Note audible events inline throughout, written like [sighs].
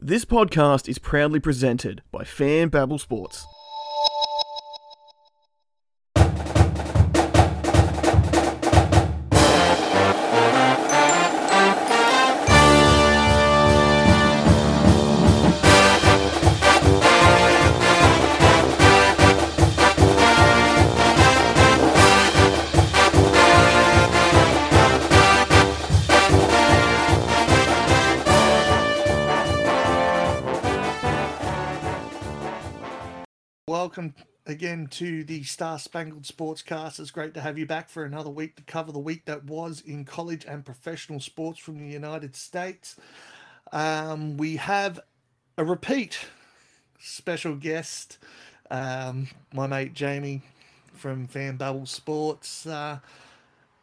This podcast is proudly presented by Fan Babble Sports. Welcome again to the Star Spangled Sportscast. It's great to have you back for another week to cover the week that was in college and professional sports from the United States. Um, we have a repeat special guest, um, my mate Jamie from Fan Bubble Sports. Uh,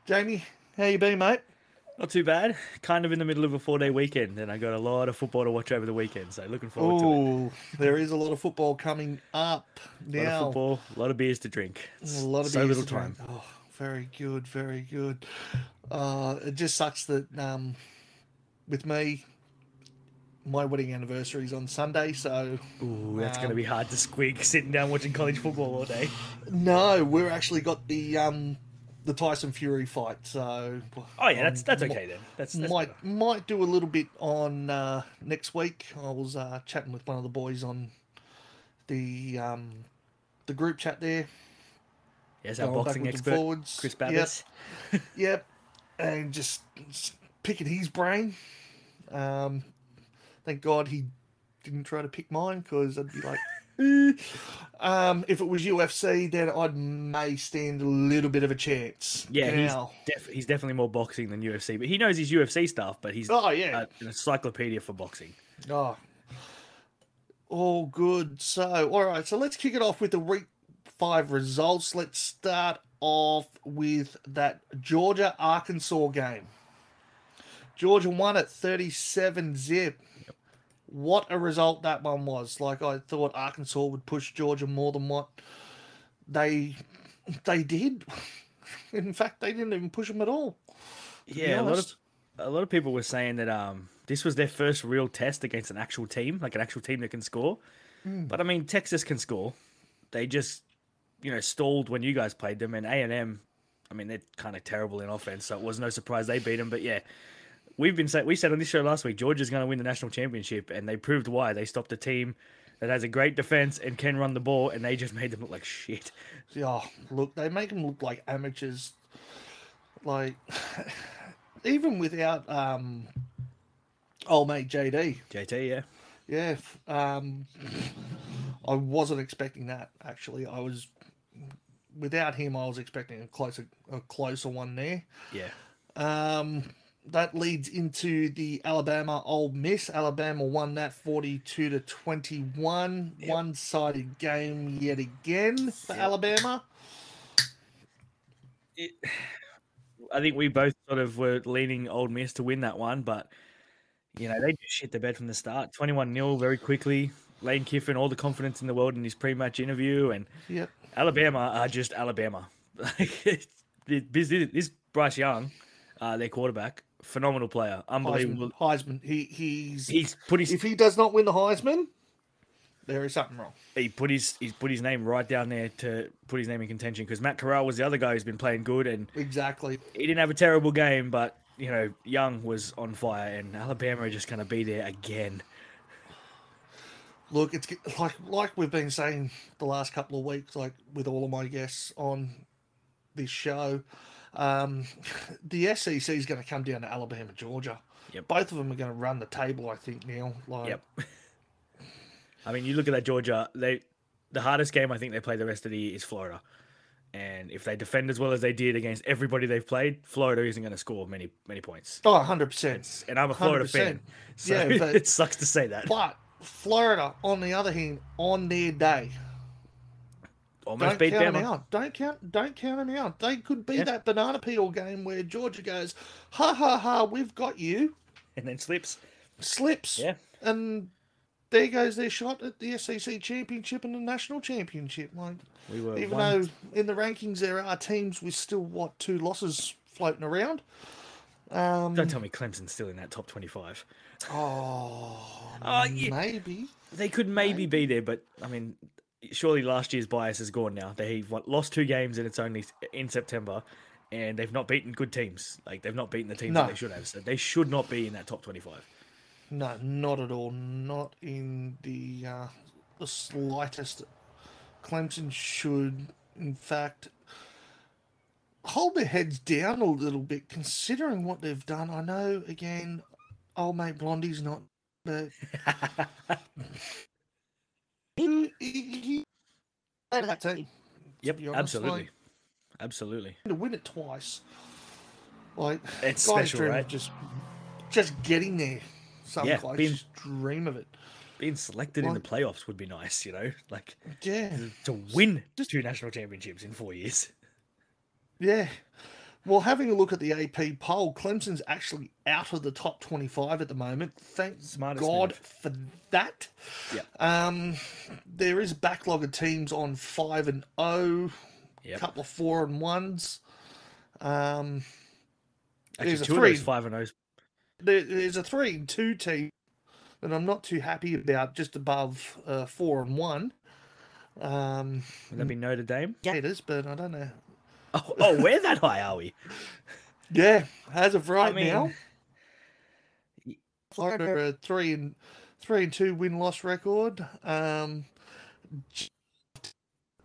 Jamie, how you been, mate? Not too bad. Kind of in the middle of a four day weekend, and I got a lot of football to watch over the weekend. So looking forward to it. There is a lot of football coming up [laughs] A lot of football, a lot of beers to drink. A lot of so beers little to drink. time. Oh, very good, very good. Uh, it just sucks that um, with me, my wedding anniversary is on Sunday, so Ooh, that's going Um, to be hard to squeak sitting down watching college football all day. no, we're actually got the um, the Tyson Fury fight. So Oh yeah, that's um, that's okay then. That's, that's might might do a little bit on uh, next week. I was uh, chatting with one of the boys on the um, the group chat there. Yes, our boxing expert, forwards. Chris Yep. Babbitts. [laughs] Yep, and just, just picking his brain. Um, thank God he didn't try to pick mine because I'd be like. Um, if it was UFC, then I'd may stand a little bit of a chance. Yeah, he's, def- he's definitely more boxing than UFC, but he knows his UFC stuff. But he's oh yeah, uh, an encyclopedia for boxing. oh, all good. So, all right, so let's kick it off with the week five results. Let's start off with that Georgia Arkansas game. Georgia won at 37 zip. What a result that one was. Like I thought Arkansas would push Georgia more than what they they did. [laughs] In fact, they didn't even push them at all. Yeah, a lot of a lot of people were saying that um this was their first real test against an actual team, like an actual team that can score. Hmm. But I mean, Texas can score. They just you know stalled when you guys played them, and A and M. I mean, they're kind of terrible in offense, so it was no surprise they beat them. But yeah, we've been saying we said on this show last week Georgia's going to win the national championship, and they proved why. They stopped a team that has a great defense and can run the ball, and they just made them look like shit. Yeah, look, they make them look like amateurs. Like, [sighs] even without um, old mate JD. JT, yeah. Yeah, um, [sighs] I wasn't expecting that actually. I was without him. I was expecting a closer, a closer one there. Yeah. Um, that leads into the Alabama Ole Miss. Alabama won that forty-two to twenty-one. Yep. One-sided game yet again for Yep. Alabama. it, I think we both sort of were leaning Ole Miss to win that one, but you know they just shit the bed from the start. Twenty-one 0 very quickly. Lane Kiffin, all the confidence in the world in his pre-match interview, and Yep. Alabama are just Alabama. [laughs] This, this Bryce Young, uh, their quarterback, phenomenal player, unbelievable. Heisman. Heisman. He he's He's put his if he does not win the Heisman, there is something wrong. he put his he's put his name right down there to put his name in contention because Matt Corral was the other guy who's been playing good and Exactly. he didn't have a terrible game, but you know, Young was on fire, and Alabama are just going to be there again. Look, it's like like we've been saying the last couple of weeks, like with all of my guests on this show. Um, [laughs] the SEC is going to come down to Alabama, Georgia. Yep. Both of them are going to run the table, I think. Now, like, Yep. [laughs] I mean, you look at that Georgia. They the hardest game I think they play the rest of the year is Florida, and if they defend as well as they did against everybody they've played, Florida isn't going to score many many points. oh, 100 percent. And I'm a Florida fan, 100%. so Yeah, [laughs] but- it sucks to say that. But Florida, on the other hand, on their day, Almost don't beat count them Bama. out. Don't count. Don't count them out. They could be Yeah. that banana peel game where Georgia goes, ha ha ha, we've got you, and then slips. slips, Yeah, and there goes their shot at the SEC championship and the national championship. Like, we were even one, though in the rankings there are teams with still what two losses floating around, Um, Don't tell me Clemson's still in that top 25. oh, Oh, yeah. maybe. They could maybe be there, but I mean, surely last year's bias is gone now. They what, lost two games and it's only in September, and they've not beaten good teams. Like they've not beaten the teams No. that they should have. So they should not be in that top 25. No, not at all. Not in the uh, the slightest. Clemson should, in fact, hold their heads down a little bit, considering what they've done. I know, again, old mate Blondie's not, but [laughs] he, he, he that team. Yep, absolutely, like- absolutely. to win it twice. Like It's special, right? Just, just getting there. Some Yeah, guys being- just dream of it. Being selected in the playoffs would be nice, you know, like Yeah, to win Just- two national championships in four years. yeah. Well, having a look at the AP poll, Clemson's actually out of the top 25 at the moment. Thank Smartest God move. for that. Yeah. Um, there is a backlog of teams on five and zero, a Yep. couple of four and ones. Um, Actually, there's a two of three. those five and O's. there, there's a three and two team that I'm not too happy about, just above uh, four and one. Um, Would that be Notre Dame? Yeah, it is, but I don't know. Oh, [laughs] oh, we're that high, are we? Yeah, as of right mean, now, Florida are a three and three and two win loss record. Um,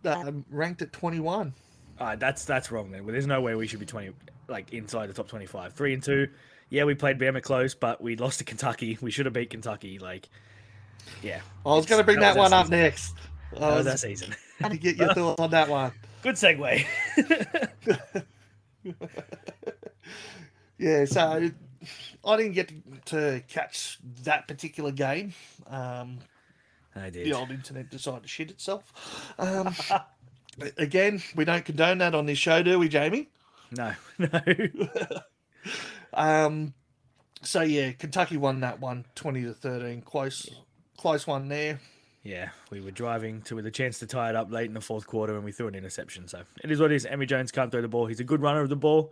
um, ranked at 21. Uh, that's that's wrong then. Well, there's no way we should be twenty like inside the top twenty five. Three and two. Yeah, we played Bama close, but we lost to Kentucky. We should have beat Kentucky. Like, yeah, I was going to bring that that, one up next. I that was was our season. to get your thoughts on that one. Good segue. [laughs] Yeah, so I didn't get to catch that particular game. Um, I did. the old internet decided to shit itself. Um, [laughs] again, we don't condone that on this show, do we, Jamie? No, [laughs] no. Um, so yeah, Kentucky won that one, twenty to thirteen. Close, close one there. Yeah, we were driving to with a chance to tie it up late in the fourth quarter, and we threw an interception. So it is what it is. Emory Jones can't throw the ball. He's a good runner of the ball.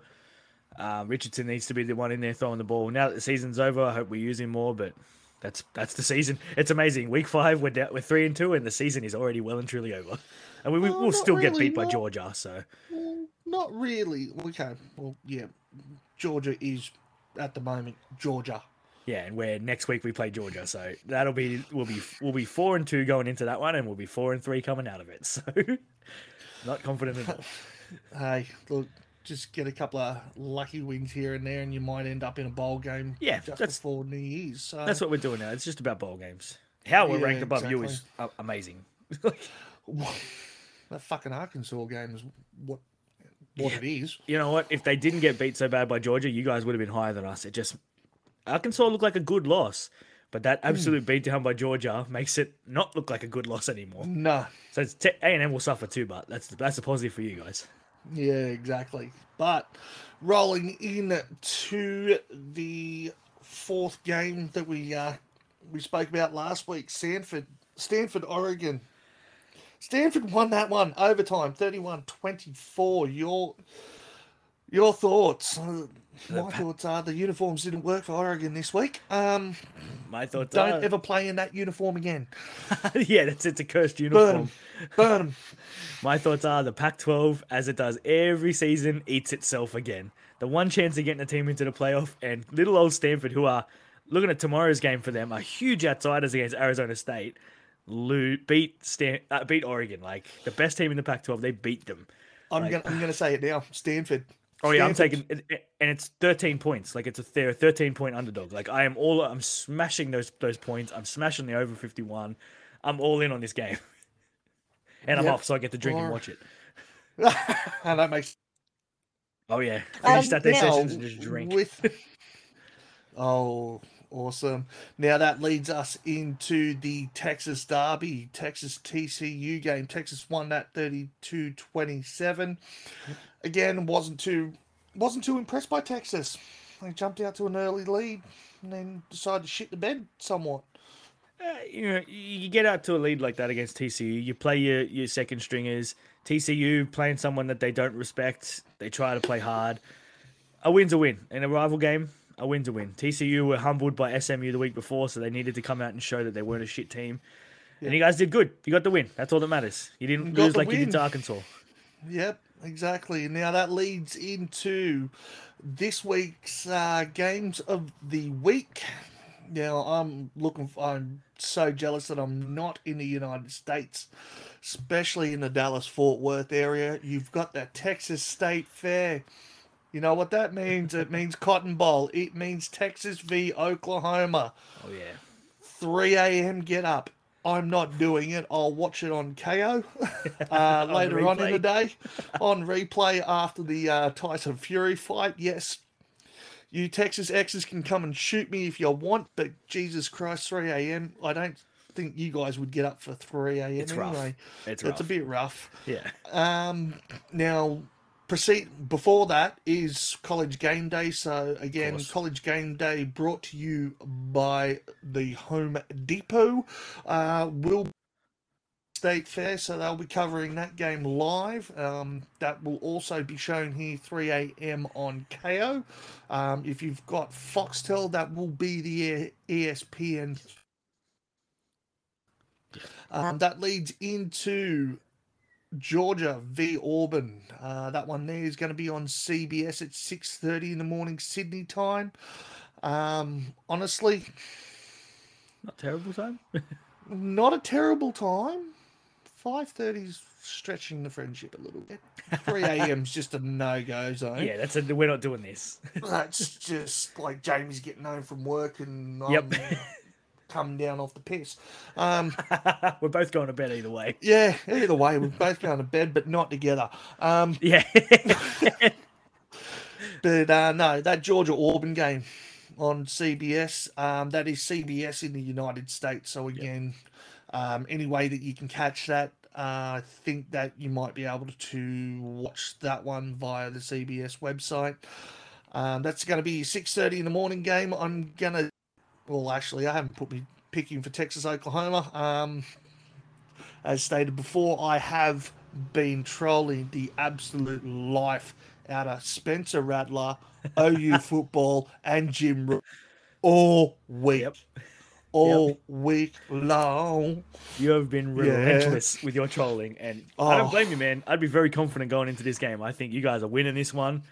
Uh, Richardson needs to be the one in there throwing the ball. Now that the season's over, I hope we use him more. But that's that's the season. It's amazing. Week five, we're down, we're three and two, and the season is already well and truly over. And we, we Oh, will not still get really, beat by Georgia. So Well, not really. Okay. Well, yeah, Georgia is at the moment Georgia. Yeah, and where next week we play Georgia. So that'll be we'll be we'll be four and two going into that one, and we'll be four and three coming out of it. [laughs] So not confident all. [laughs] Hey, look, just get a couple of lucky wins here and there, and you might end up in a bowl game. Yeah, just that's- before New Year's. So That's what we're doing now. It's just about bowl games. How we're Yeah, ranked above you is amazing. [laughs] that fucking Arkansas game is what what it is. you know what? If they didn't get beat so bad by Georgia, you guys would have been higher than us. It just Arkansas looked like a good loss, but that absolute beatdown by Georgia makes it not look like a good loss anymore. No. So it's A and M will suffer too, but that's that's a positive for you guys. Yeah, exactly. But rolling in to the fourth game that we uh, we spoke about last week, Stanford, Stanford, Oregon. Stanford won that one overtime, 31-24. Your your thoughts? Uh, My thoughts are the uniforms didn't work for Oregon this week. Um, My thoughts don't are, ever play in that uniform again. [laughs] yeah, that's it's a cursed uniform. Burn uniform. 'em. Burn 'em. My thoughts are the Pac-12, as it does every season, eats itself again. The one chance of getting a team into the playoff, and little old Stanford, who are looking at tomorrow's game for them, are huge outsiders against Arizona State. Beat Stan- uh, beat Oregon, like the best team in the Pac-12. They beat them. I'm Like- gonna I'm gonna say it now. Stanford. Oh yeah, I'm taking, and it's 13 points. Like it's a they're a 13 point underdog. Like I am all, I'm smashing those those points. I'm smashing the over 51. I'm all in on this game, [laughs] and I'm Yep. off, so I get to drink and watch it. [laughs] and that makes Oh yeah, finish Um, Saturday now, sessions and just drink. With... [laughs] oh, awesome. Now that leads us into the Texas Derby, Texas TCU game. Texas won that 32 27. Again, wasn't too wasn't too impressed by Texas. They jumped out to an early lead and then decided to shit the bed somewhat. Uh, you know, you get out to a lead like that against TCU. You play your, your second stringers. TCU playing someone that they don't respect. They try to play hard. a win's a win in a rival game. A win's a win. TCU were humbled by SMU the week before, so they needed to come out and show that they weren't a shit team. And you guys did good. You got the win. That's all that matters. You didn't got lose like you did to Arkansas. Yep, exactly. Now that leads into this week's uh, games of the week. Now I'm looking. I'm so jealous that I'm not in the United States, especially in the Dallas Fort Worth area. You've got the Texas State Fair. You know what that means? It means Cotton Bowl. It means Texas v Oklahoma. Oh yeah. 3 a.m. get up. I'm not doing it. I'll watch it on KO [laughs] uh, [laughs] later on in the day, [laughs] on replay after the uh, Tyson Fury fight. Yes, you Texas Exes can come and shoot me if you want, but Jesus Christ, 3 a.m. I don't think you guys would get up for 3 a.m. It's rough. anyway. It's It's a rough. bit rough. Yeah. Um, now, proceed before that is college game day. So again, college game day brought to you by the Home Depot. Uh, will State Fair, so they'll be covering that game live. Um, that will also be shown here 3 a.m. on KO. Um, if you've got Foxtel, that will be the ESPN. Um, that leads into Georgia v Auburn. Uh, that one there is going to be on CBS at 6:30 in the morning Sydney time. Um, honestly, Not terrible time. [laughs] not a terrible time. 5:30 is stretching the friendship a little bit. 3 a.m. is just a no-go zone. yeah, that's a, we're not doing this. That's just like Jamie's getting home from work and I'm Yep. coming down off the piss. Um, [laughs] we're both going to bed either way. yeah, either way, we're both going to bed, but not together. Um, [laughs] Yeah. [laughs] But uh, no, that Georgia Auburn game on CBS, um, that is CBS in the United States. So again, um, any way that you can catch that, uh, I think that you might be able to watch that one via the CBS website. Um, that's going to be six thirty in the morning game. I'm gonna, well, actually, I haven't put me picking for Texas Oklahoma. Um, as stated before, I have been trolling the absolute life out of Spencer Rattler, [laughs] OU football, and Jim Ro- all week. Yep. All week long. You have been relentless with your trolling, and I don't Oh. blame you, man. I'd be very confident going into this game. I think you guys are winning this one.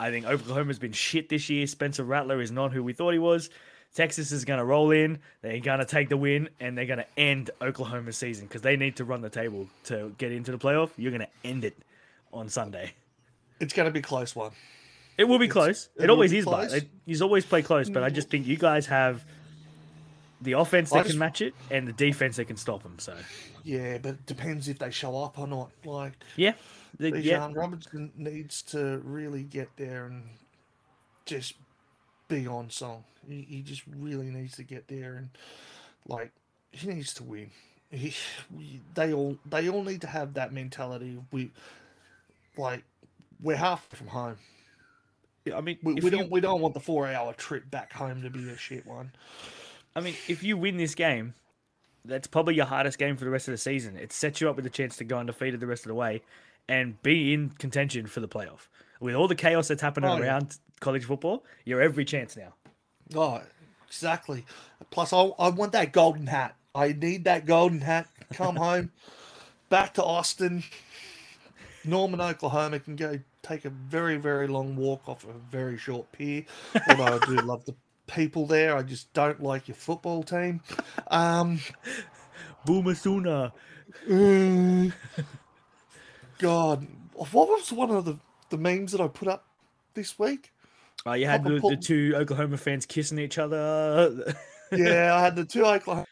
I think Oklahoma's been shit this year. Spencer Rattler is not who we thought he was. Texas is going to roll in. They're going to take the win, and they're going to end Oklahoma's season because they need to run the table to get into the playoff. You're going to end it on Sunday. It's going to be a close one. It will be close. it It, always is, but close. it, he's always play close. But I just think you guys have the offense that just- can match it and the defense that can stop them. So Yeah, but it depends if they show up or not. Like, yeah, The- yeah, Robinson needs to really get there and just be on song. He, he just really needs to get there and like he needs to win. He, we, they all they all need to have that mentality. We like we're half from home. Yeah, I mean, We, we don't we don't want the four hour trip back home to be a shit one. I mean, if you win this game, that's probably your hardest game for the rest of the season. It sets you up with a chance to go undefeated the rest of the way and be in contention for the playoff. With all the chaos that's happening Oh, around college football, you're every chance now. Oh, exactly. Plus, I, I want that golden hat. I need that golden hat. Come home, [laughs] back to Austin. Norman, Oklahoma can go take a very, very long walk off a very short pier. Although I do [laughs] love the people there, I just don't like your football team. Um, Boomer Sooner. [laughs] mm, God, what was one of the, the memes that I put up this week? Oh, you had the, the two Oklahoma fans kissing each other. [laughs] Yeah, I had the two Oklahoma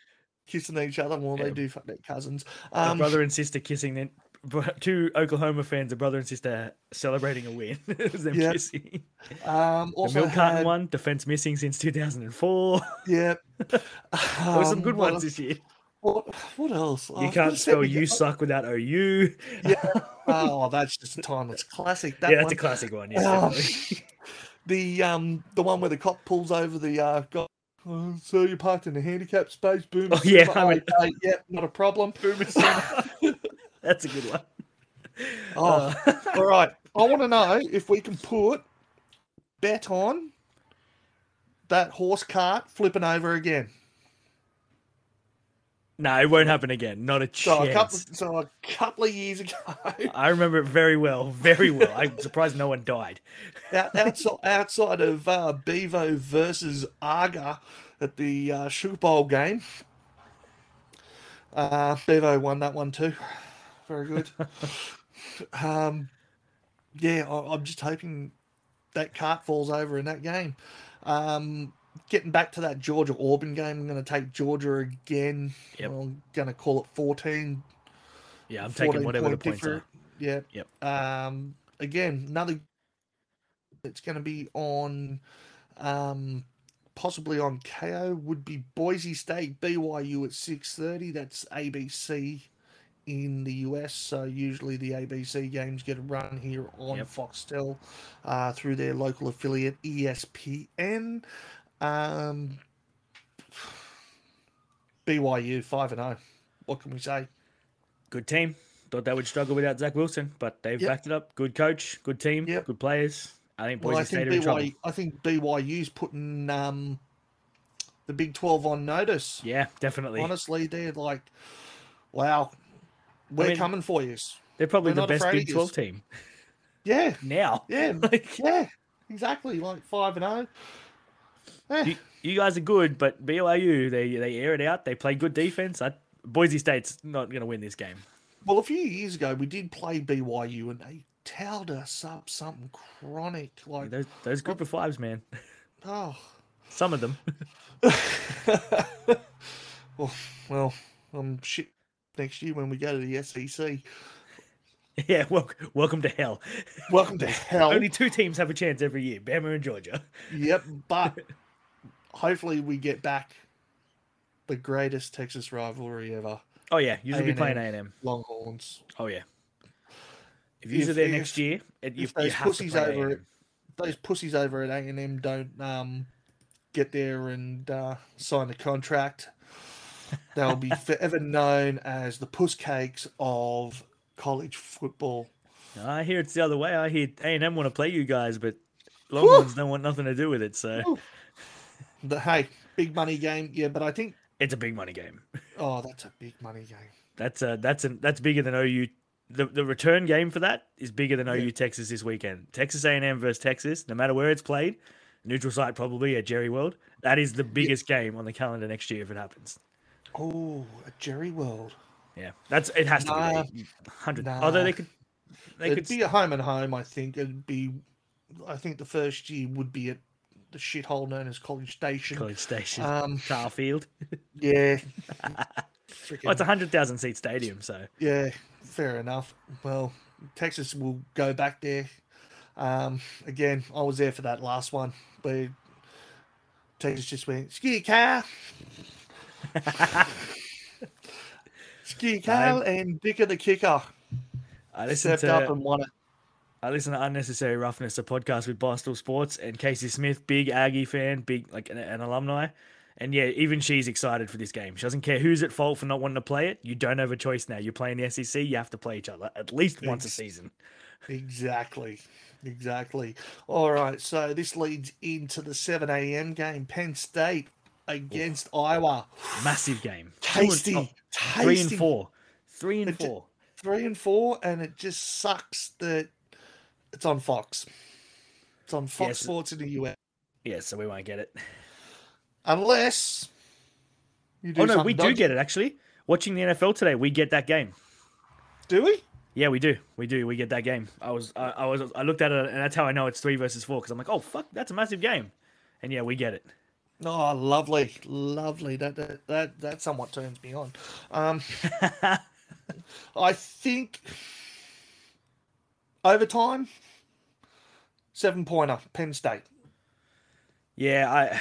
kissing each other. Well, they do fuck their cousins. Um, brother and sister kissing. Then two Oklahoma fans, a brother and sister, celebrating a win. [laughs] it was them Yep. kissing. um, The milk carton had, one, defense missing since 2004. Yeah. [laughs] There were some Um, good what ones this year. What, what else? Oh, You I've can't spell you suck without OU. Yeah. Oh, that's just a timeless classic. That yeah, that's one. a classic one. Yeah, Um. The um the one where the cop pulls over the uh guy. Oh, so you parked in the handicap space. Boom. Oh, yeah, I mean- yeah, not a problem. Boom. [laughs] That's a good one. Oh, Uh, [laughs] all right. I want to know if we can put bet on that horse cart flipping over again. No, it won't happen again. Not a So a couple, chance. so a couple of years ago, [laughs] I remember it very well, very well. I'm surprised no one died. outside, outside of uh, Bevo versus Uga at the uh, Sugar Bowl game, uh, Bevo won that one too. Very good. [laughs] um, yeah, I, I'm just hoping that cart falls over in that game. Um, getting back to that Georgia Auburn game, I'm going to take Georgia again. Yep. I'm going to call it 14 Yeah, I'm taking 14 whatever the point points are. Yeah. Yep. Um, again, another. It's going to be on, um, possibly on KO. Would be Boise State BYU at six thirty. That's ABC in the US. So usually the ABC games get a run here on Yep. Foxtel uh, through their local affiliate ESPN. Um, BYU five and zero. What can we say? Good team. Thought they would struggle without Zach Wilson, but they've Yep. backed it up. Good coach, good team, Yep. good players. I think Boise Well, I State think are in trouble. BYU, I think BYU's putting um, the Big Twelve on notice. Yeah, definitely. Honestly, they're like, wow, we're mean- coming for you. They're probably we're the best Big 12 team Yeah, [laughs] now. yeah, [laughs] Like- yeah, exactly. Like five and zero. Eh, You, you guys are good, but BYU they they air it out. They play good defense. I, Boise State's not going to win this game. well, a few years ago, we did play BYU, and they towed us up something chronic. Like, Those those group of fives, man. [laughs] oh, Some of them. [laughs] well, well, um, shit. Next year when we go to the SEC, [laughs] yeah, wel- welcome to hell. welcome to hell. Only two teams have a chance every year: Bama and Georgia. Yep, but hopefully we get back the greatest Texas rivalry ever. Oh yeah, usually be playing A A&M. and M. Longhorns. Oh yeah. If you are If- there if- next year, it, you, if you those have to pussies play over A&M. Those pussies over at A and M don't um, get there and uh, sign the contract. They'll be [laughs] forever known as the puss cakes of college football. I hear it's the other way. I hear A and M want to play you guys, but Longhorns don't want nothing to do with it. So Woo. The hey, big money game, yeah, but I think it's a big money game. oh, that's a big money game. That's a that's a that's bigger than OU. The the return game for that is bigger than OU Texas this weekend. Texas A and M versus Texas, no matter where it's played, neutral site probably at Jerry World. That is the biggest game on the calendar next year if it happens. Oh, a Jerry World. Yeah, that's it has to be hundred. Nah. Although they could, they It'd could. be a home and home. I think it'd be. I think the first year would be at the shithole known as College Station. College Station, Um, Charfield. yeah. [laughs] Oh, it's a hundred thousand seat stadium, so yeah, fair enough. Well, Texas will go back there. Um, again, I was there for that last one, but Texas just went ski car, ski car, and Dicker the kicker I listened stepped up and won it. I listen to Unnecessary Roughness, a podcast with Barstool Sports and Kayce Smith, big Aggie fan, big like an, an alumni. And yeah, even she's excited for this game. She doesn't care who's at fault for not wanting to play it. You don't have a choice now. You're playing the SEC. You have to play each other at least once a season. Exactly. Exactly. All right. So this leads into the 7 a.m. game. Penn State against Iowa. Massive game. Two oh, and- Tasty. oh, tasty. three and four. Three and four. Three and four. And it just sucks that it's on Fox. It's on Fox Yes. Sports in the US. Yeah, so we won't get it. Unless you do Oh no, we do get it actually. Watching the NFL today, we get that game. Do we? Yeah, we do. We do. We get that game. I was, I, I was, I looked at it, and that's how I know it's three versus four because I'm like, oh fuck, that's a massive game. And yeah, we get it. Oh, lovely, lovely. That that that, that somewhat turns me on. Um, [laughs] I think overtime, seven pointer, Penn State. Yeah, I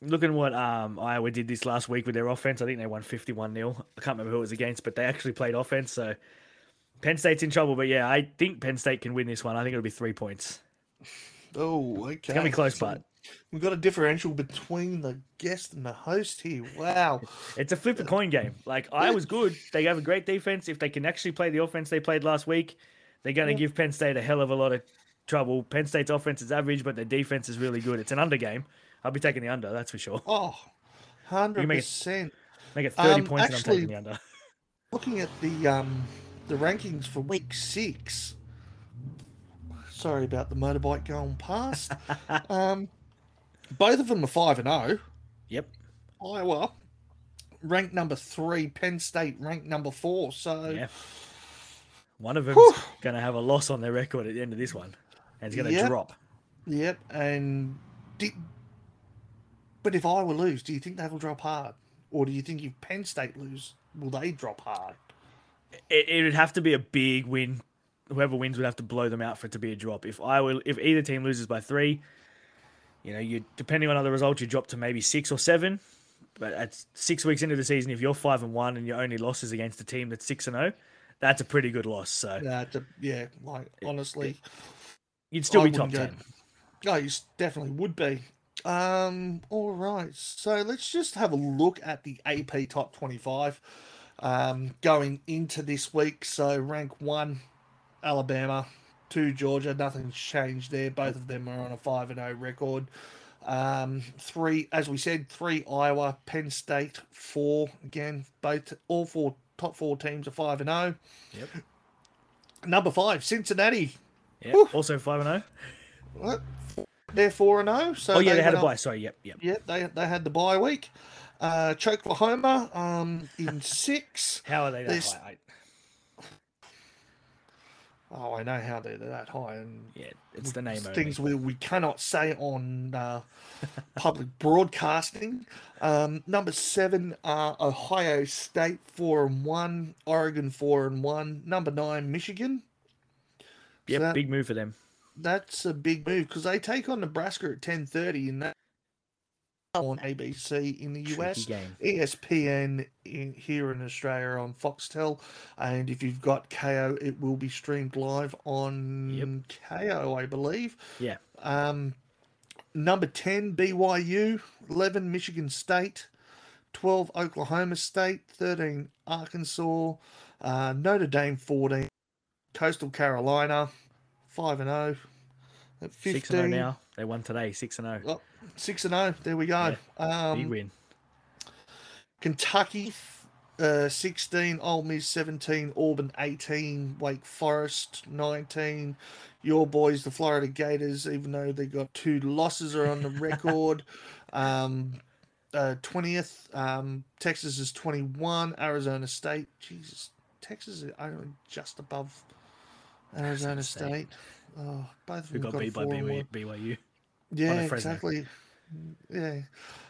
looking what um Iowa did this last week with their offense. I think they won fifty one 0 I can't remember who it was against, but they actually played offense. So Penn State's in trouble. But yeah, I think Penn State can win this one. I think it'll be three points. Oh, okay. It's gonna be close, So but we've got a differential between the guest and the host here. Wow. it's a flip a coin game. Like Iowa's good. They have a great defense. If they can actually play the offense they played last week, they're going to Yeah. give Penn State a hell of a lot of trouble. Penn State's offense is average, but their defense is really good. It's an under game. I'll be taking the under, that's for sure. Oh, can make it- 100%. Make it 30 Um, points and I'm actually- taking the under. Looking at the um the rankings for week six. Sorry about the motorbike going past. [laughs] um, both of them are five and zero. Yep. Iowa ranked number three. Penn State ranked number four. So Yeah. One of them's going to have a loss on their record at the end of this one. And it's going to Yep. drop. Yep, and did, but if Iowa lose, do you think they will drop hard, or do you think if Penn State lose, will they drop hard? It, it would have to be a big win. Whoever wins would have to blow them out for it to be a drop. If Iowa, if either team loses by three, you know, you depending on other results, you drop to maybe six or seven. But at six weeks into the season, if you're five and one and your only loss is against a team that's six and zero, that's a pretty good loss. So That's a, yeah, like honestly, you'd still I be top wouldn't ten. go- oh, you definitely would be. Um, all right, so let's just have a look at the AP top twenty-five. Um, going into this week, so rank one, Alabama, two Georgia. Nothing's changed there. Both of them are on a five and zero record. Um, three, as we said, three Iowa, Penn State, four again. Both all four top four teams are five and zero. Yep. Number five, Cincinnati. Yeah. Also five and zero. What? They're four and zero. So Oh yeah, they had a up- buy. Sorry. Yep. Yep. Yeah, they they had the bye week. Uh, Oklahoma um, in [laughs] six. How are they that high? Oh, I know how they're that high, and Yeah, it's the name. it's only. things we, we cannot say on uh, [laughs] public broadcasting. Um, number seven, uh, Ohio State four and one, Oregon four and one. Number nine, Michigan. Yep. that- Big move for them. That's a big move because they take on Nebraska at ten thirty, and that on ABC in the US. ESPN in, here in Australia on Foxtel, and if you've got KO, it will be streamed live on KO, I believe. Yeah. Um, number ten BYU, eleven Michigan State, twelve Oklahoma State, thirteen Arkansas, uh, Notre Dame fourteen, Coastal Carolina, five and zero. At Six and fifteen, zero now. They won today. Six and zero. Six and zero. There we go. Big Um, win. Kentucky, uh, 16, Ole Miss 17, Auburn 18, Wake Forest 19. Your boys, the Florida Gators, even though they got two losses, are on the [laughs] record. um, uh, 20th, um, Texas is 21, Arizona State. Jesus, Texas is only just above Arizona State. State. Oh, both of Who them got got a beat by four and BYU? BYU. Yeah, exactly. Yeah.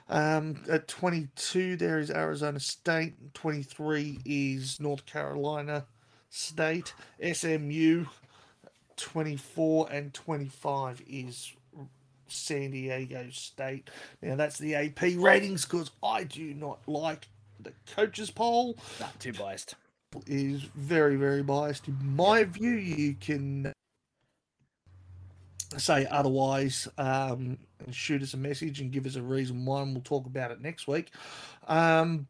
Um, at 22, there is Arizona State. 23 is North Carolina State. SMU. 24 and 25 is San Diego State. Now, that's the AP ratings because I do not like the coaches poll. Not too biased. Is very, very biased. In my view, you can say otherwise um, and shoot us a message and give us a reason why, and we'll talk about it next week. Um,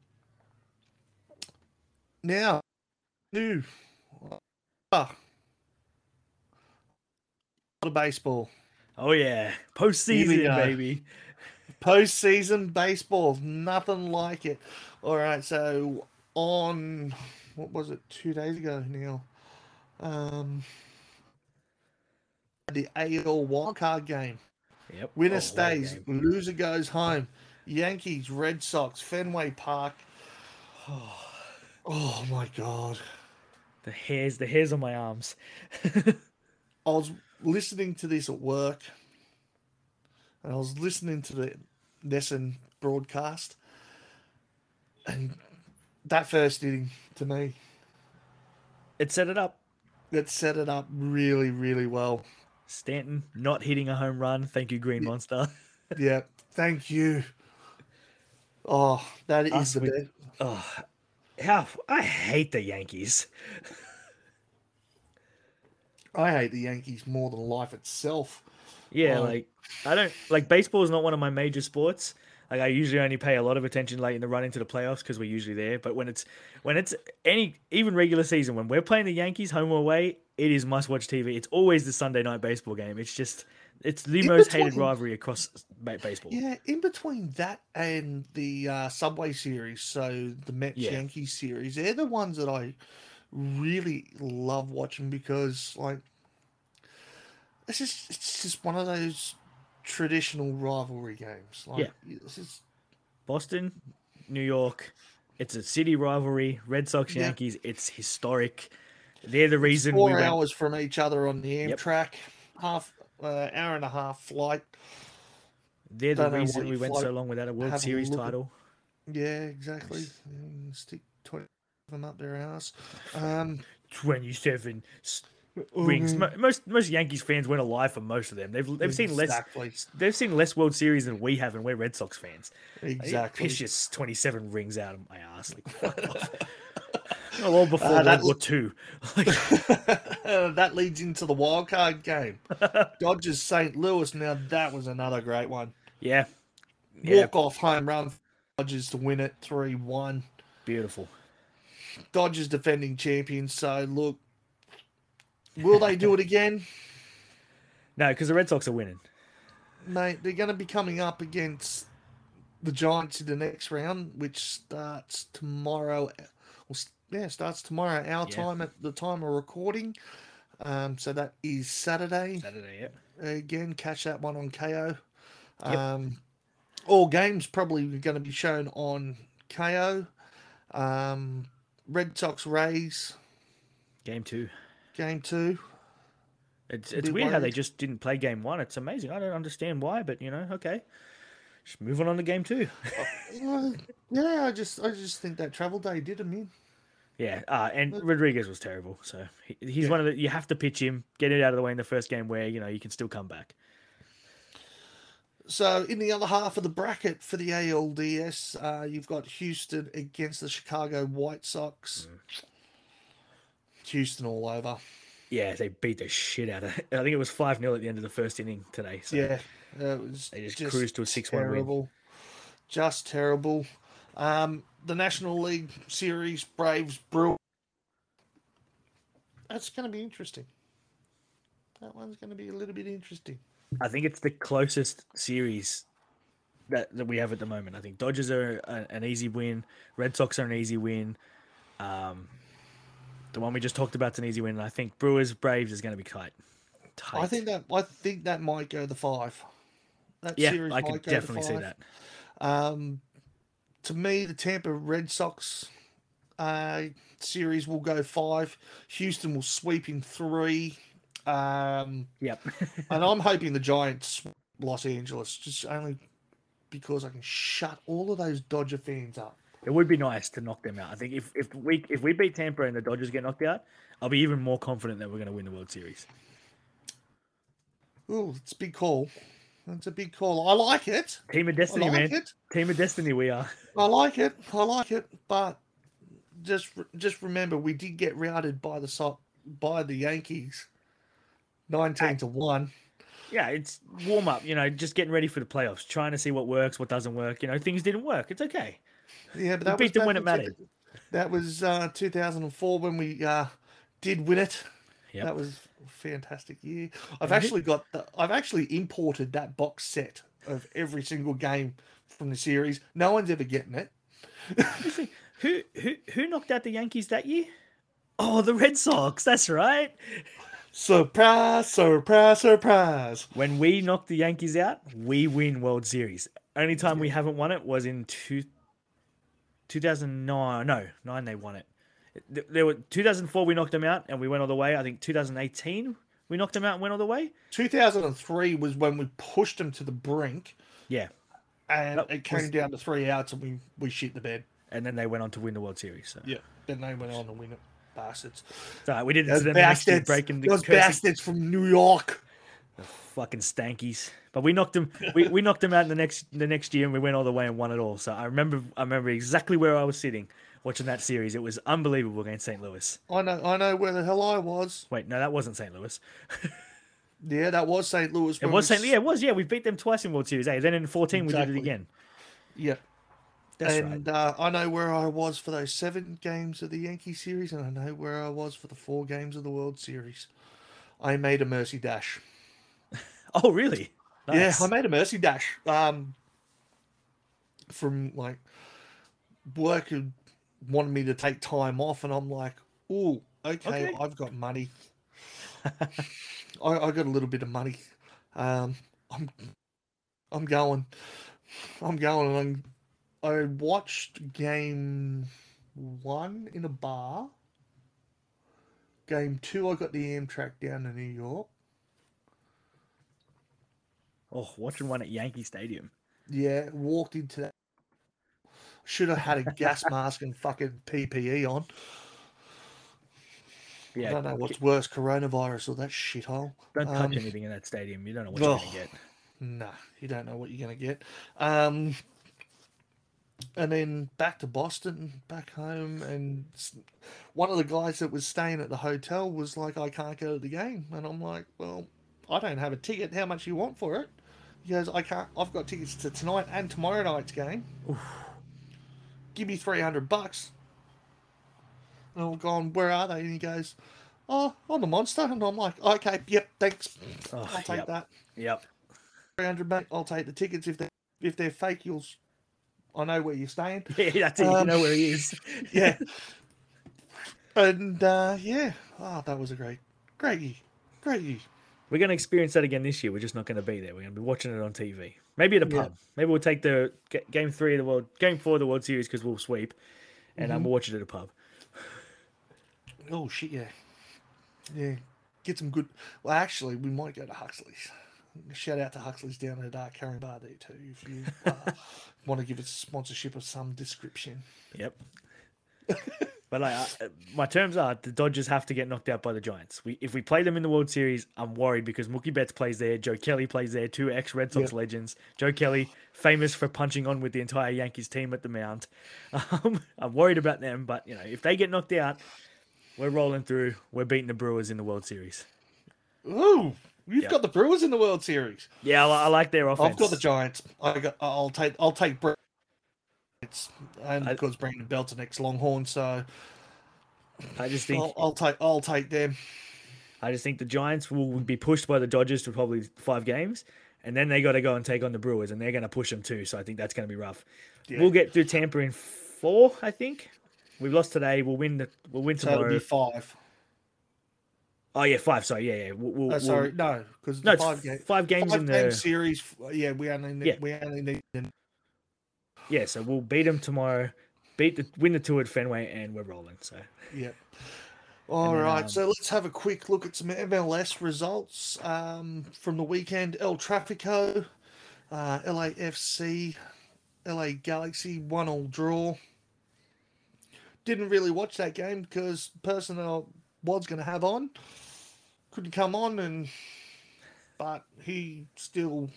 now, new ah, the baseball Oh yeah, postseason, baby. postseason baseball, nothing like it. All right, so on what was it two days ago now? Um, the AL wildcard game. Yep. Winner Oh, stays, loser goes home. Yankees, Red Sox, Fenway Park. [sighs] Oh my god. The hairs, the hairs on my arms. [laughs] I was listening to this at work, and I was listening to the NESN broadcast, and that first inning to me, it set it up. It set it up really, really well. Stanton not hitting a home run. Thank you, Green Monster. [laughs] Yeah, thank you. Oh, that is Us the with- best. Oh, how I hate the Yankees. I hate the Yankees more than life itself. Yeah, Oh. like I don't like baseball is not one of my major sports. Like I usually only pay a lot of attention late in the run into the playoffs because we're usually there. But when it's when it's any even regular season when we're playing the Yankees home or away, it is must watch TV. It's always the Sunday night baseball game. It's just it's the In most hated rivalry across baseball. Yeah, in between that and the uh, Subway series, so the Mets Yeah. Yankees series, they're the ones that I really love watching because, like, it's just it's just one of those traditional rivalry games. Like, it's just, Boston, New York. It's a city rivalry. Red Sox, Yeah. Yankees. It's historic. They're the reason we four went. hours from each other on the Yep. Amtrak, half uh, hour and a half flight. They're the don't reason we went so long without a World have a Series at- title. Yeah, exactly. Stick twenty of them up their ass. Um, Twenty-seven s- rings. Mo- Most most Yankees fans weren't alive for most of them. They've they've seen less. They've seen less World Series than we have, and we're Red Sox fans. Exactly. Piss your twenty-seven rings out of my ass. Like, fuck off. [laughs] Oh, well, before Uh, that World War Two. Like, [laughs] that leads into the wild card game. [laughs] Dodgers St. Louis. Now that was another great one. yeah, yeah, Walk off home run. Dodgers to win it three one. beautiful. Dodgers defending champions. So look, will they do it [laughs] again? No, because the Red Sox are winning. Mate, they're going to be coming up against the Giants in the next round, which starts tomorrow. Well, yeah, starts tomorrow our Yeah. time at the time of recording. Um, so that is Saturday. Saturday, yeah. Again, catch that one on KO. Yep. Um, all games probably going to be shown on KO. Um, Red Sox Rays Game two. Game two. It's it's weird how they just didn't play game one. It's amazing. I don't understand why, but you know, okay. Just moving on to game two. [laughs] Uh, yeah, I just I just think that travel day did him in. Yeah, uh, and Rodriguez was terrible. So he, he's one of the you have to pitch him, get it out of the way in the first game where you know you can still come back. So in the other half of the bracket for the ALDS, uh, you've got Houston against the Chicago White Sox. Mm. Houston all over. Yeah, they beat the shit out of. It. I think it was five 0 at the end of the first inning today. So Yeah, it was They just cruised to a 6-1 win. just terrible. Um, the National League Series, Braves, Brewers. That's going to be interesting. That one's going to be a little bit interesting. I think it's the closest series that, that we have at the moment. I think Dodgers are a, an easy win. Red Sox are an easy win. Um, the one we just talked about is an easy win. And I think Brewers Braves is going to be tight. tight. I think that I think that might go the five. That yeah, series I might could go to definitely see that. Um, to me, the Tampa Red Sox uh, series will go five. Houston will sweep in three. Um, Yep. [laughs] and I'm hoping the Giants Los Angeles just only because I can shut all of those Dodger fans up. It would be nice to knock them out. I think if, if we if we beat Tampa and the Dodgers get knocked out, I'll be even more confident that we're going to win the World Series. Ooh, it's a big call. It's a big call. I like it. Team of Destiny, like man. it. Team of Destiny, we are. [laughs] I like it. I like it. But just just remember, we did get routed by the by the Yankees, nineteen to one. Yeah, it's warm up. You know, just getting ready for the playoffs, trying to see what works, what doesn't work. You know, things didn't work. It's okay. Yeah, but We that beat was them when it mattered. That was uh, 2004 when we uh, did win it. Yep. That was a fantastic year. I've actually got the, I've actually imported that box set of every single game from the series. No one's ever getting it. [laughs] Who who who knocked out the Yankees that year? Oh, the Red Sox. That's right. Surprise! Surprise! Surprise! When we knocked the Yankees out, we win World Series. Only time we haven't won it was in two, 2009. No, nine they won it. There were 2004 we knocked them out and we went all the way. I think 2018 we knocked them out and went all the way. 2003 was when we pushed them to the brink, Yeah, and That it came was- down to three outs, and we we shit the bed. and then they went on to win the World Series. So, Yeah, then they went on to win it. Bastards. so we did it to them the bastards. breaking the Those cursing bastards from New York. The fucking stankies. But we knocked them. We, we knocked them out in the next the next year, and we went all the way and won it all. So I remember I remember exactly where I was sitting watching that series. It was unbelievable against St. Louis. I know. I know where the hell I was. Wait, no, that wasn't St. Louis. [laughs] Yeah, that was St. Louis. It was St. Yeah, it was. Yeah, we beat them twice in World Series. Hey, then in fourteen we did it again. Yeah. That's right. and uh, I know where I was for those seven games of the Yankee series, and I know where I was for the four games of the World Series. I made a mercy dash. [laughs] Oh, really? Nice. Yeah, I made a mercy dash. Um, from like work had wanted me to take time off, and I'm like, oh, okay, Okay. I've got money. [laughs] I, I got a little bit of money. Um, I'm, I'm going, I'm going, and I'm, I watched game one in a bar. Game two, I got the Amtrak down to New York. Oh, watching one at Yankee Stadium. Yeah, walked into that. Should have had a gas [laughs] mask and fucking PPE on. Yeah. I don't know what's worse, coronavirus or that shithole. Don't touch Um, anything in that stadium. You don't know what you're oh. gonna get. Nah, you don't know what you're gonna get. Um, and then back to Boston, back home, and one of the guys that was staying at the hotel was like, "I can't go to the game," and I'm like, "Well, I don't have a ticket. How much you want for it?" He goes, "I can't. I've got tickets to tonight and tomorrow night's game. Give me three hundred bucks." And I'm going, "Where are they?" And he goes, "Oh, on the Monster," and I'm like, "Okay, yep, thanks. Oh, I'll take yep. that." Yep. three hundred, mate. I'll take the tickets if they if they're fake. You'll, I know where you're staying. [laughs] Yeah, that's it. you Um, know where he is. [laughs] Yeah, and uh, yeah, oh, that was a great, great year, great year. We're going to experience that again this year. We're just not going to be there. We're going to be watching it on TV. Maybe at a Yeah. pub. Maybe we'll take the game three of the world, game four of the World Series because we'll sweep, and Mm-hmm. um, we'll watch it at a pub. Oh shit, yeah, yeah. Get some good. Well, actually, we might go to Huxley's. Shout out to Huxley's down at uh, Caringbah there too. If you uh, [laughs] want to give us sponsorship of some description. Yep. But like, uh, my terms are the Dodgers have to get knocked out by the Giants. We if we play them in the World Series, I'm worried because Mookie Betts plays there, Joe Kelly plays there, two ex Red Sox Yep. legends. Joe Kelly, famous for punching on with the entire Yankees team at the mound. [laughs] Um, I'm worried about them, but you know, if they get knocked out, we're rolling through. We're beating the Brewers in the World Series. Ooh, you've Yeah. got the Brewers in the World Series. Yeah, I, I like their offense. I've got the Giants. I got. I'll take. I'll take. It's and I- because Brandon Belt's an ex Longhorn, so I just think I'll, I'll take. I'll take them. I just think the Giants will be pushed by the Dodgers to probably five games, and then they got to go and take on the Brewers, and they're going to push them too. So I think that's going to be rough. Yeah. We'll get through Tampa in four, I think. We've lost today. We'll win. The, we'll win So tomorrow. be five. Oh yeah, five. Sorry, yeah, yeah. We'll, we'll, Oh, we'll- sorry, no, because no, five, five games five in game the series. Yeah, we only need. Yeah. We only need. Yeah. So we'll beat them tomorrow. Beat the win the two at Fenway, and we're rolling. So Yeah. All right, then, um, so let's have a quick look at some MLS results um, from the weekend. El Trafico, uh, LAFC, LA Galaxy, one all draw. Didn't really watch that game because the person that I was going to have on couldn't come on, and but he still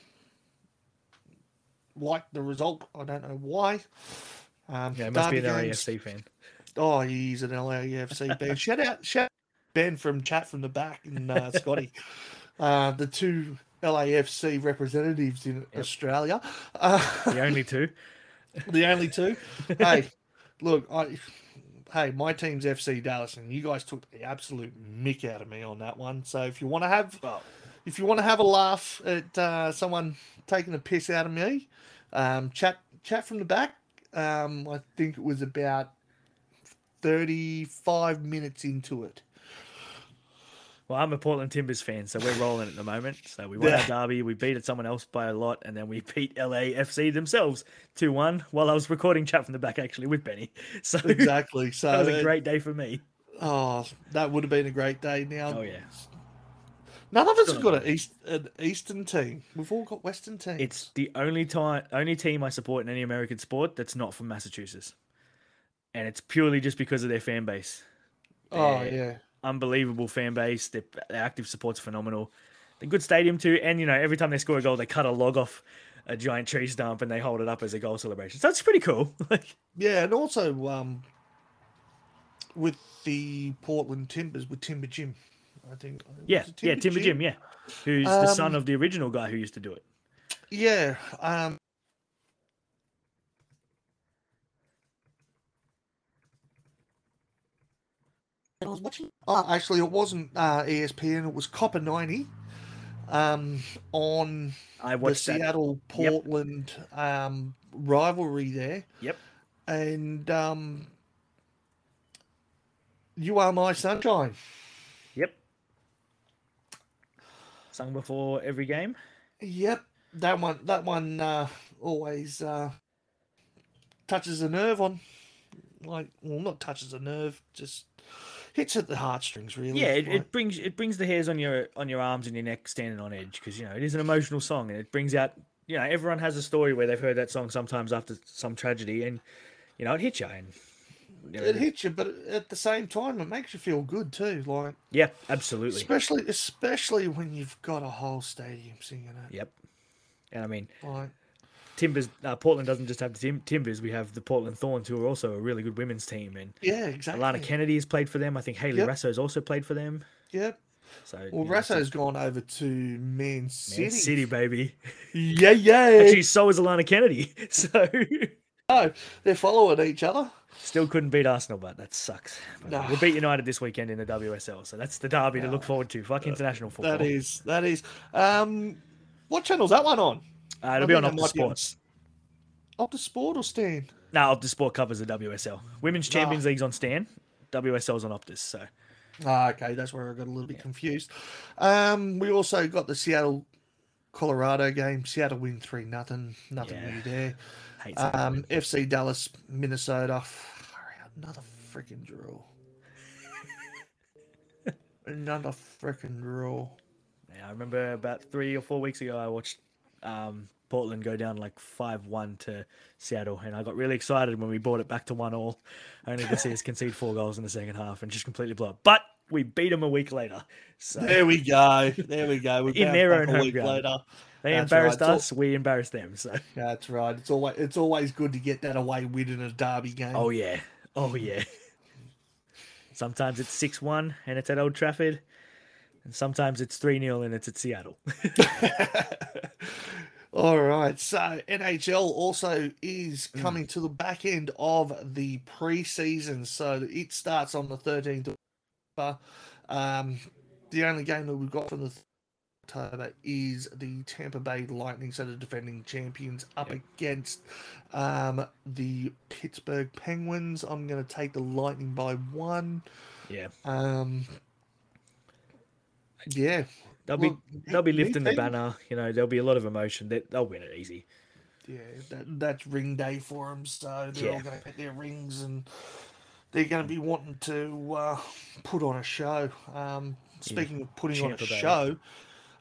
liked the result. I don't know why. Um, yeah, must be an games- LAFC fan. Oh, he's an LAFC [laughs] Ben. shout out, shout out Ben from chat from the back and uh, [laughs] Scotty, uh, the two LAFC representatives in Australia, uh, [laughs] The only two. the only two. hey, look, I, hey, my team's FC Dallas, and you guys took the absolute mick out of me on that one. So if you want to have, if you want to have a laugh at uh, someone taking the piss out of me, um, chat chat from the back. Um, I think it was about 35 minutes into it. Well, I'm a Portland Timbers fan, so we're rolling at the moment. So we won Yeah. our derby, we beat someone else by a lot, and then we [laughs] beat LAFC themselves 2 1 while I was recording chat from the back actually with Benny. [laughs] So Exactly. So that was a great day for me. Oh, that would have been a great day. Now, Oh, yeah. None of us have got an, East, an Eastern team. We've all got Western teams. It's the only time, only team I support in any American sport that's not from Massachusetts, and it's purely just because of their fan base. oh they're- yeah, Unbelievable fan base. Their, their active support's phenomenal. The good stadium too, and you know every time they score a goal, they cut a log off a giant tree stump and they hold it up as a goal celebration. So it's pretty cool. [laughs] like yeah, and also um, with the Portland Timbers with Timber Jim, I think. Yeah, Timber yeah, Timber Jim. Jim. yeah, who's um, the son um, of the original guy who used to do it. Yeah. Um, I was watching. Oh, actually, it wasn't uh, ESPN. It was Copa90 um, on I the Seattle Portland yep. um, rivalry there. Yep. And um, you are my sunshine. Sung before every game. Yep, that one. That one uh, always uh, touches a nerve on, like, well, not touches a nerve, just hits at the heartstrings. Really. Yeah, it, Like, it brings it brings the hairs on your on your arms and your neck standing on edge because you know it is an emotional song and it brings out you know everyone has a story where they've heard that song sometimes after some tragedy and you know it hits you and you know, it hits you, but at the same time, it makes you feel good too. Like, yeah absolutely especially especially when you've got a whole stadium singing it. yep and I mean Like, Timbers uh, Portland doesn't just have the Tim- Timbers we have the Portland Thorns who are also a really good women's team and yeah, exactly. Alana Kennedy has played for them I think Hayley Yep. Raso's also played for them Yep. so Well, know, so- Raso's gone over to Man City. Man City baby Yeah, yeah. actually so is Alana Kennedy [laughs] so no, they're following each other. Still couldn't beat Arsenal, but that sucks. But Nah. We'll beat United this weekend in the WSL, so that's the derby to look forward to. Fuck international football. That is that is. Um, what channel's that one on? uh, it'll I be on Optus might be on- Sports. Optus Sport or Stan? No, Optus Sport covers the WSL. Women's. Champions League's on Stan. WSL's on Optus. So Ah, okay, that's where I got a little bit confused. Um, we also got the Seattle Colorado game. Seattle win three nothing. Nothing Yeah. new there. Hate Um, FC Dallas, Minnesota. [sighs] Another freaking draw. [laughs] Another freaking draw. Yeah, I remember about three or four weeks ago, I watched um, Portland go down like five one to Seattle, and I got really excited when we brought it back to one all, only to see us [laughs] concede four goals in the second half and just completely blow it. But we beat them a week later, so There we go. There we go. [laughs] We In their own home ground. later. They That's right, embarrassed all- us, we embarrassed them. So That's right. It's always it's always good to get that away win in a derby game. Oh yeah. Oh yeah. Sometimes it's six one and it's at Old Trafford. And sometimes it's three 0 and it's at Seattle. [laughs] All right. So NHL also is Mm. coming to the back end of the preseason. So it starts on the 13th of October. Um, the only game that we've got from the th- October is the Tampa Bay Lightning, so the defending champions, up Yep. against um, the Pittsburgh Penguins. I'm going to take the Lightning by one. yeah. Um, yeah. They'll be Well, they'll be lifting the banner, you know, there'll be a lot of emotion. They, they'll win it easy. Yeah, that, that's ring day for them, so they're all going to get their rings and they're going to be wanting to uh, put on a show. Um, speaking of putting on a show,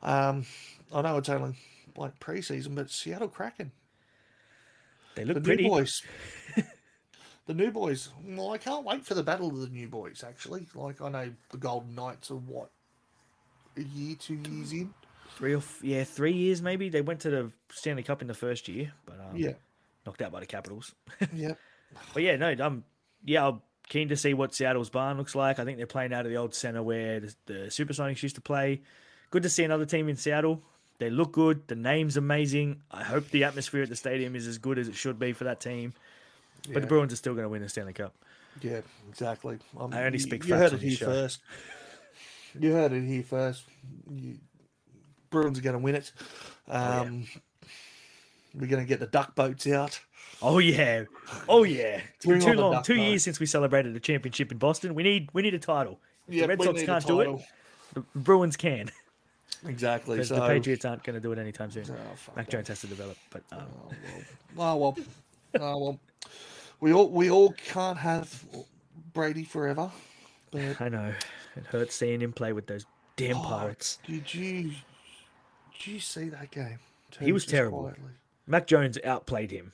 um, I know it's only like preseason, but Seattle Kraken, They the look pretty. new boys, [laughs] the new boys. Well, I can't wait for the battle of the new boys. Actually, like I know the Golden Knights are what a year, two years in. Three or f- yeah, three years maybe. They went to the Stanley Cup in the first year, but um, Yeah, knocked out by the Capitals. [laughs] yeah. But yeah, no, I'm yeah, I'm keen to see what Seattle's barn looks like. I think they're playing out of the old center where the, the Supersonics used to play. Good to see another team in Seattle. They look good. The name's amazing. I hope the atmosphere at the stadium is as good as it should be for that team. But the Bruins are still going to win the Stanley Cup. Yeah, exactly. Um, I only you- speak You facts heard it here show. first. You heard it here first. You, Bruins are going to win it. Oh, yeah. Um, We're going to get the duck boats out. Oh yeah, oh yeah. It's been Bring too long, two boat. years since we celebrated a championship in Boston. We need we need a title. If Yeah, the Red Sox can't do it. The Bruins can. [laughs] Exactly. Because So, the Patriots aren't going to do it anytime soon. Oh, Mac. Jones has to develop, but um, Oh well. Oh well. oh well. We all we all can't have Brady forever. But I know it hurts seeing him play with those damn Oh, pirates. did you did you see that game? He was terrible. quietly. Mac Jones outplayed him.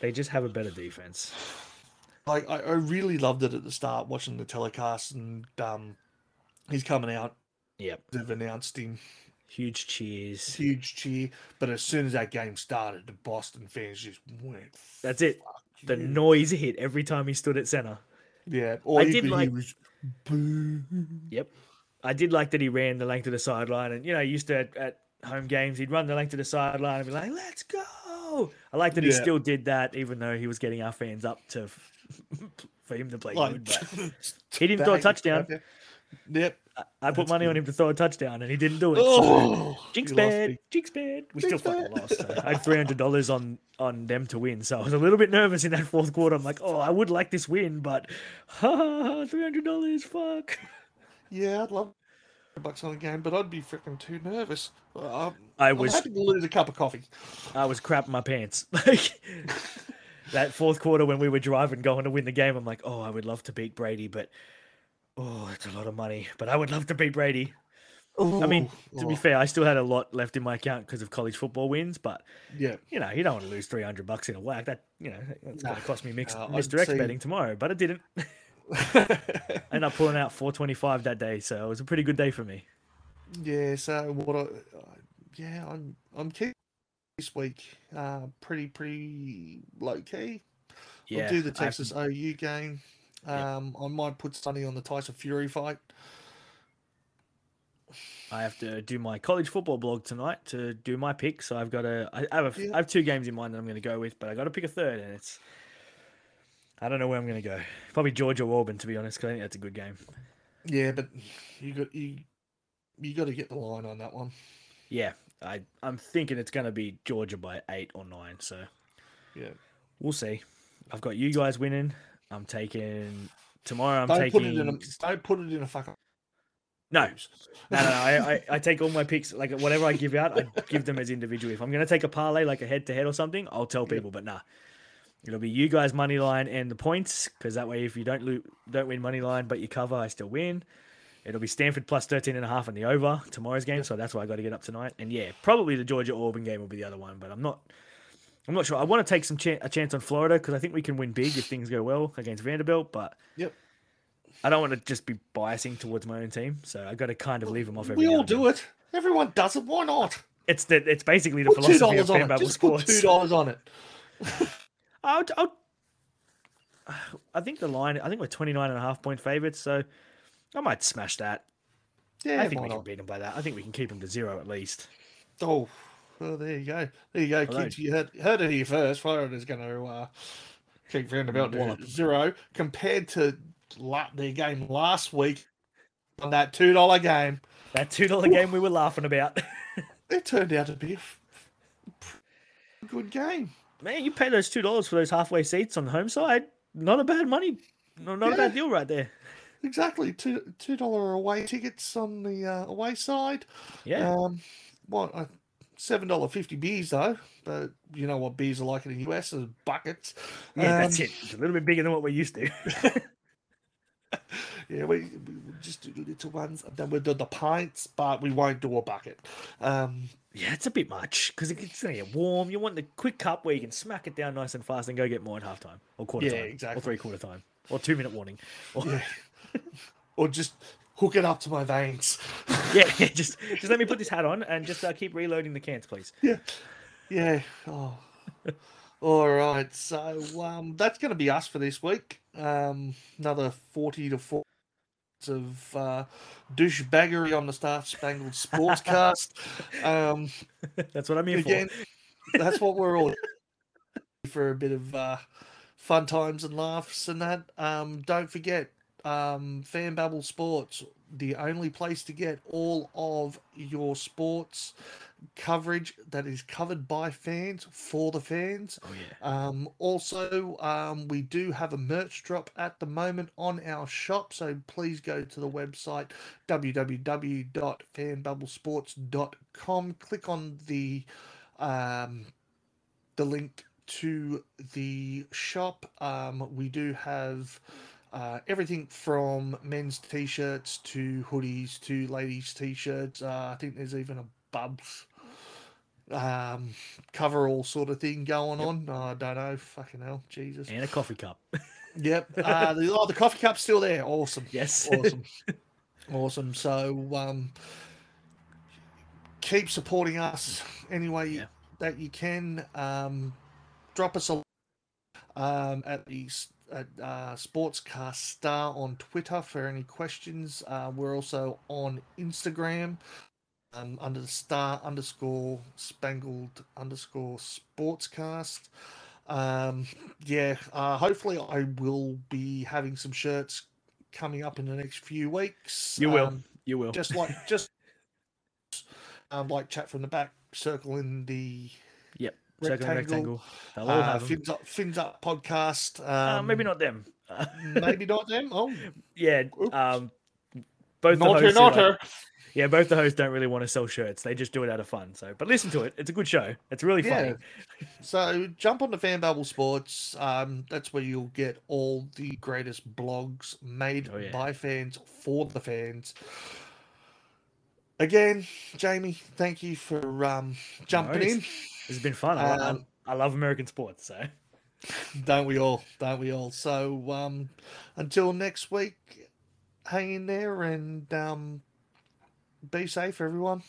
They just have a better defense. like I, I really loved it at the start watching the telecast and um he's coming out Yep. they've announced him Huge cheers. huge cheer but as soon as that game started the boston fans just went That's it. "Fuck The you." noise hit every time he stood at center. yeah all I did like- was Yep. I did like that he ran the length of the sideline, and you know, used to at, at home games, he'd run the length of the sideline and be like, "Let's go!" I like that he still did that, even though he was getting our fans up to [laughs] for him to play like good. But He didn't throw a touchdown. Yep. I- I put That's money on him to throw a touchdown, and he didn't do it. so- Oh, Jinx bad, jinx bad. We Jinx still fucking bad. lost. So I had three hundred dollars on on them to win, so I was a little bit nervous in that fourth quarter. I'm like, oh, I would like this win, but [laughs] three hundred dollars, fuck. Yeah, I'd love bucks on the game, but I'd be freaking too nervous. Uh, I I'm was happy to lose a cup of coffee. I was crapping my pants. [laughs] Like [laughs] that fourth quarter when we were driving, going to win the game, I'm like, oh, I would love to beat Brady, but oh, it's a lot of money. But I would love to beat Brady. I mean, Ooh, to be oh, fair, I still had a lot left in my account because of college football wins, but yeah, you know, you don't want to lose 300 bucks in a whack. That, you know, that's going to cost me mixed, uh, Mr. Betting tomorrow, but it didn't. I [laughs] [laughs] ended up pulling out 425 that day, so it was a pretty good day for me. yeah. So what? I, uh, yeah, I'm I'm keeping this week. Uh, pretty pretty low key. Yeah. I'll do the Texas OU game. Um, I might put Sonny on the Tyson Fury fight. I have to do my college football blog tonight to do my pick. So I've got a, I have, a, Yeah. I have two games in mind that I'm going to go with, but I got to pick a third, and it's, I don't know where I'm going to go. Probably Georgia or Auburn, to be honest, because I think that's a good game. Yeah, but you got you you got to get the line on that one. Yeah, I, I'm thinking it's going to be Georgia by eight or nine. So Yeah. we'll see. I've got you guys winning. I'm taking tomorrow. I'm don't taking put it in a don't put it in a fucking no. No, no, no. I, I, I take all my picks, like whatever I give out, I give them as individual. If I'm going to take a parlay, like a head to head or something, I'll tell people, but nah. It'll be you guys money line and the points, because that way, if you don't lo- don't win money line but you cover, I still win. It'll be Stanford plus 13 and a half in the over tomorrow's game, so that's why I got to get up tonight. And yeah, probably the Georgia Auburn game will be the other one, but I'm not. I'm not sure. I want to take some chan a chance on Florida because I think we can win big if things go well against Vanderbilt, but Yep. I don't want to just be biasing towards my own team, so I got to kind of leave them off every We all do it. Everyone does it. Why not? It's the it's basically the Put philosophy of fan bubble Just put two dollars on it. [laughs] I'll, I'll, I think the line. I think we're 29 and a half point favorites, so I might smash that. Yeah, I think we can beat them by that. I think we can keep them to zero at least. Oh, well, there you go. There you go, Although- kids. You heard, heard it here first. Florida's going to uh, keep Wallop zero compared to la- their game last week on that two dollar game. That two dollar game we were laughing about. [laughs] It turned out to be a f- good game. Man, you pay those two dollars for those halfway seats on the home side. Not a bad money. No, not a bad deal right there. Exactly, two two dollar away tickets on the uh, away side. Yeah. Um, what uh, seven dollar fifty beers though, but you know what beers are like in the US are buckets. yeah, that's Um, it. It's a little bit bigger than what we're used to. [laughs] Yeah, we, we just do the little ones, and then we'll do the pints, but we won't do a bucket. Um, yeah, it's a bit much because it gets to get warm. You want the quick cup where you can smack it down nice and fast and go get more at halftime or quarter Yeah, time or exactly. three quarter time or two minute warning. Or, yeah. [laughs] or just hook it up to my veins. [laughs] yeah, yeah, just just let me put this hat on and just uh, keep reloading the cans, please. Yeah, yeah. Oh. All right, so um, that's going to be us for this week. Um, another forty to four of uh, douchebaggery on the Star Spangled Sportscast. [laughs] um, That's what I'm here again, that's what we're all [laughs] for a bit of uh, fun times and laughs and that. Um, don't forget, um, Fan Bubble Sports, the only place to get all of your sports coverage that is covered by fans for the fans. Oh yeah. Um, also, um, we do have a merch drop at the moment on our shop, so please go to the website www.fanbubblesports.com. Click on the um, the link to the shop. Um, we do have uh, everything from men's t-shirts to hoodies to ladies' t-shirts. Uh, I think there's even a Bubs um, coverall sort of thing going on. Oh, I don't know. Fucking hell, Jesus. And a coffee cup. [laughs] Yep. Uh, the, oh, the coffee cup's still there. Awesome. Yes. Awesome. [laughs] awesome. So um, keep supporting us any way Yeah. that you can. Um, drop us a um, at s- at uh, Sportscast Star on Twitter for any questions. Uh, we're also on Instagram um, under the star underscore spangled underscore sportscast. Um, yeah, uh, hopefully I will be having some shirts coming up in the next few weeks. You will. Um, You will. just like just um, like chat from the back, circle in the yep. Circle and rectangle. rectangle. They'll Uh, fins up, fins up podcast. Uh, maybe um, not them. Uh, [laughs] maybe not them. Oh, yeah. Um, both the not her, hosts are not like- yeah, both the hosts don't really want to sell shirts. They just do it out of fun. So, but listen to it. It's a good show. It's really funny. Yeah. So jump on the Fan Bubble Sports. Um, that's where you'll get all the greatest blogs made Oh, yeah. by fans for the fans. Again, Jamie, thank you for um, jumping worries. in. It's been fun. I, Um, I, I love American sports. So, Don't we all? Don't we all? So um, until next week, hang in there and um, be safe, everyone.